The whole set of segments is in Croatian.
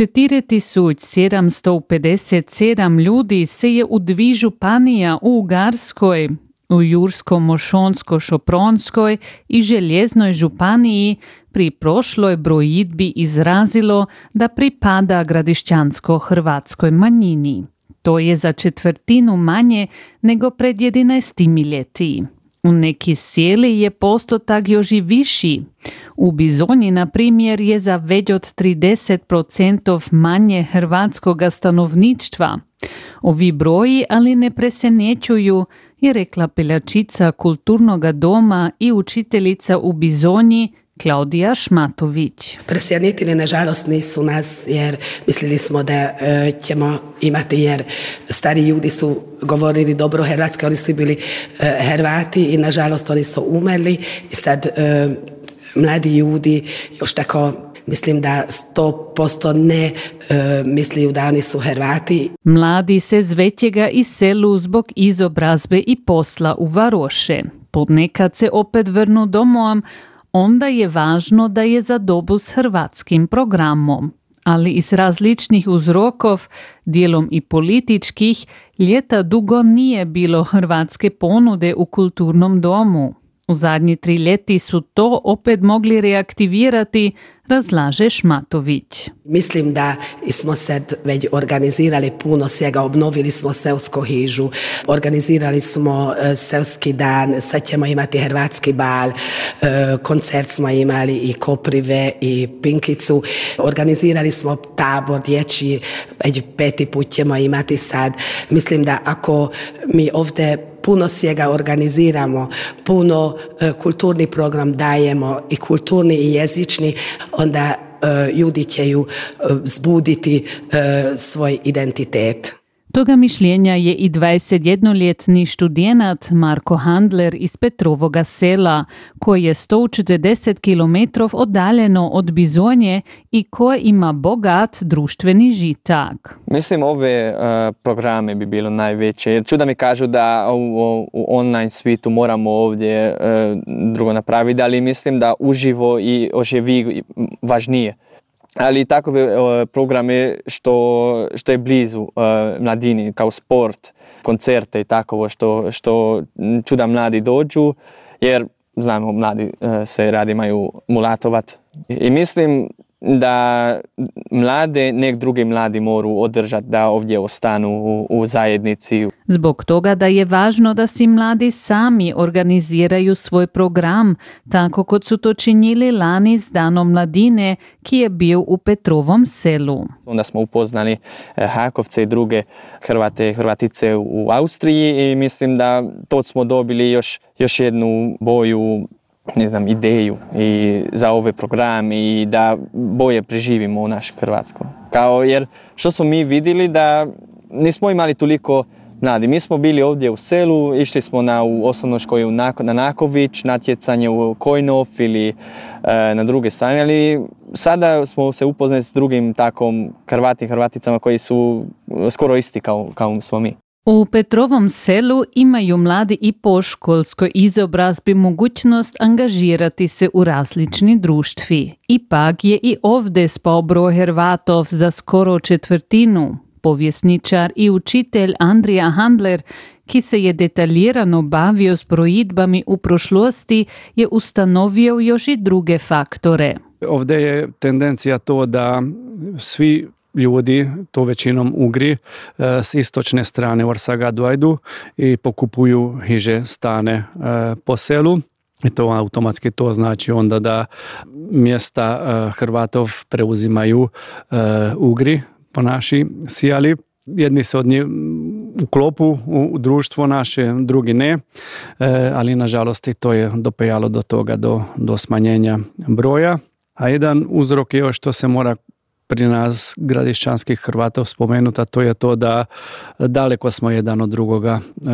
4757 ljudi se je u dvi županija u Ugarskoj, u Jursko-Mošonsko-Šopronskoj i Željeznoj županiji pri prošloj brojitbi izrazilo da pripada gradišćansko-hrvatskoj manjini. To je za četvrtinu manje nego pred 11 ljeti. U neki sjeli je postotak još i viši. U Bizonji, na primjer, je za već od 30% manje hrvatskog stanovništva. Ovi broji ali ne presenečuju, je rekla peljačica kulturnog doma i učiteljica u Bizonji Klaudija Šmatović. Presjednitili nažalost nisu nas jer mislili smo da e, ćemo imati jer stari ljudi su govorili dobro hrvatski, oni su bili e, Hrvati i nažalost oni su umrli i sad e, mladi ljudi još tako mislim da 100% ne e, misliju da oni su Hrvati. Mladi se z većega iselu zbog izobrazbe i posla u Varoše. Ponekad se opet vrnu domom, onda je važno da je za dobu s hrvatskim programom. Ali iz različnih uzrokov, dijelom i političkih, ljeta dugo nije bilo hrvatske ponude u kulturnom domu. U zadnji tri ljeti su to opet mogli reaktivirati, razlaže Šmatović. Mislim da smo se već organizirali puno svega, obnovili smo Selsku hižu, organizirali smo e, Selski dan, sad ćemo imati Hrvatski bal, e, koncert smo imali i Koprive i Pinkicu, organizirali smo tabor dječji, već peti put ćemo imati sad. Mislim da ako mi ovdje puno svega organiziramo, puno e, kulturni program dajemo i kulturni i jezični, onda e, ljudi će ju e, zbuditi svoj identitet. Toga mišljenja je i 21-ljetni študijenat Marko Handler iz Petrovoga sela, koji je 140 km odaljeno od Bizonje i koji ima bogat društveni žitak. Mislim, ove uh, programe bi bilo najveće. Čuda mi kažu da u, u online svitu moramo ovdje uh, drugo napraviti, ali mislim da uživo i oživi važnije ali takove programe što, što je blizu mladini kao sport, koncerte i takovo što, što čuda mladi dođu jer znamo mladi se radi imaju mulatovat. I mislim da mlade, nek drugi mladi moru održati da ovdje ostanu u, u zajednici. Zbog toga da je važno da si mladi sami organiziraju svoj program, tako kot su to činili lani s Danom mladine, ki je bio u Petrovom selu. Onda smo upoznali eh, Hakovce i druge Hrvate i Hrvatice u Austriji i mislim da to smo dobili još, još jednu boju ne znam, ideju i za ove program i da boje preživimo u našem Hrvatskom. Kao jer što smo mi vidjeli da nismo imali toliko mladi. Mi smo bili ovdje u selu, išli smo na u osnovnoj školi na Naković, natjecanje u Kojnov ili e, na druge strane, ali sada smo se upoznali s drugim takom Hrvati Hrvaticama koji su skoro isti kao, kao smo mi. U Petrovom selu imaju mladi i po školskoj izobrazbi mogućnost angažirati se u različni društvi. Ipak je i ovdje spao broj Hrvatov za skoro četvrtinu. Povjesničar i učitelj Andrija Handler, ki se je detaljirano bavio s projidbami u prošlosti, je ustanovio još i druge faktore. Ovdje je tendencija to da svi ljudi, to većinom Ugri, e, s istočne strane Orsaga dojdu i pokupuju hiže stane e, po selu. I to automatski to znači onda da mjesta e, Hrvatov preuzimaju Ugri po naši sijali. Jedni se od njih u klopu u društvo naše, drugi ne, ali nažalost i to je dopejalo do toga, do, do smanjenja broja. A jedan uzrok je što se mora pri nas gradišćanskih Hrvata spomenuta, to je to da daleko smo jedan od drugoga. E,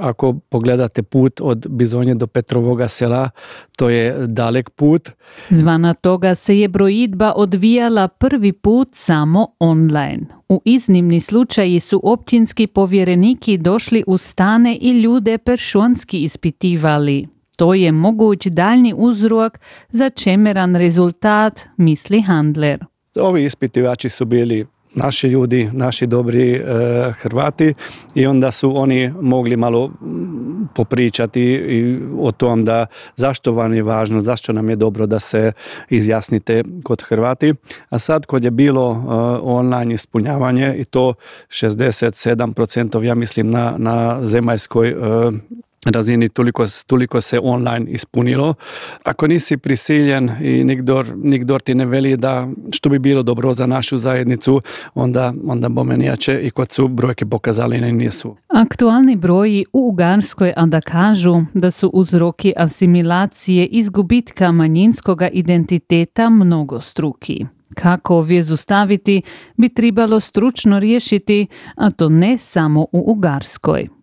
ako pogledate put od Bizonje do Petrovoga sela, to je dalek put. Zvana toga se je brojidba odvijala prvi put samo online. U iznimni slučaji su općinski povjereniki došli u stane i ljude peršonski ispitivali. To je moguć daljni uzrok za čemeran rezultat, misli Handler. Ovi ispitivači su bili naši ljudi, naši dobri e, Hrvati i onda su oni mogli malo mm, popričati i o tom da zašto vam je važno, zašto nam je dobro da se izjasnite kod Hrvati. A sad kod je bilo e, online ispunjavanje i to 67% ja mislim na, na zemaljskoj e, razini toliko, toliko se online ispunilo. Ako nisi prisiljen i nikdor, nikdor ti ne veli da što bi bilo dobro za našu zajednicu, onda, onda bomenijače i kod su brojke pokazali ne nisu. Aktualni broji u Ugarskoj onda kažu da su uzroki asimilacije izgubitka manjinskoga identiteta mnogo struki. Kako vjezu staviti bi trebalo stručno riješiti, a to ne samo u Ugarskoj.